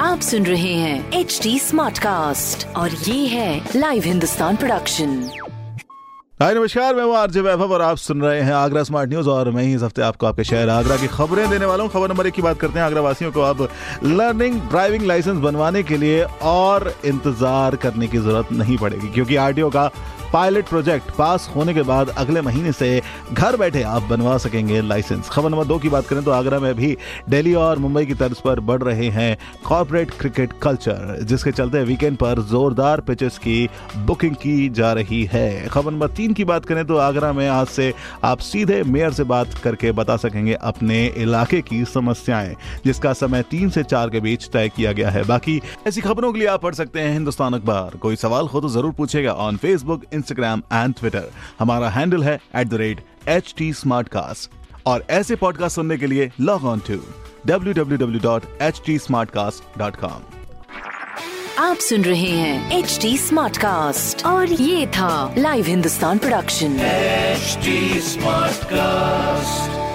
आप सुन रहे हैं एच डी स्मार्ट कास्ट और ये है लाइव हिंदुस्तान प्रोडक्शन हाय, नमस्कार, मैं हूँ आरजे वैभव और आप सुन रहे हैं आगरा स्मार्ट न्यूज़ और मैं ही इस हफ़्ते आपको आपके शहर आगरा की खबरें देने वाला हूँ। खबर नंबर एक की बात करते हैं आगरा वासियों को अब लर्निंग ड्राइविंग लाइसेंस बनवाने के लिए और इंतज़ार करने की ज़रूरत नहीं पड़ेगी, क्योंकि आरटीओ का पायलट प्रोजेक्ट पास होने के बाद अगले महीने से घर बैठे आप बनवा सकेंगे लाइसेंस। खबर नंबर दो की बात करें तो आगरा में भी दिल्ली और मुंबई की तर्ज पर बढ़ रहे हैं कॉरपोरेट क्रिकेट कल्चर जिसके चलते वीकेंड पर जोरदार पिचेस की बुकिंग की जा रही है। खबर नंबर तीन की बात करें तो आगरा में आज से आप सीधे मेयर से बात करके बता सकेंगे अपने इलाके की समस्याएँ, जिसका समय तीन से चार के बीच तय किया गया है। बाकी ऐसी खबरों के लिए आप पढ़ सकते हैं हिंदुस्तान अखबार। कोई सवाल हो तो ज़रूर पूछेगा on Facebook Instagram and Twitter हमारा हैंडल है at the rate H T और ऐसे पॉडकास्ट सुनने के लिए log on to W W W dot H T आप सुन रहे हैं एच टी स्मार्ट कास्ट और ये था live Hindustan production smart cast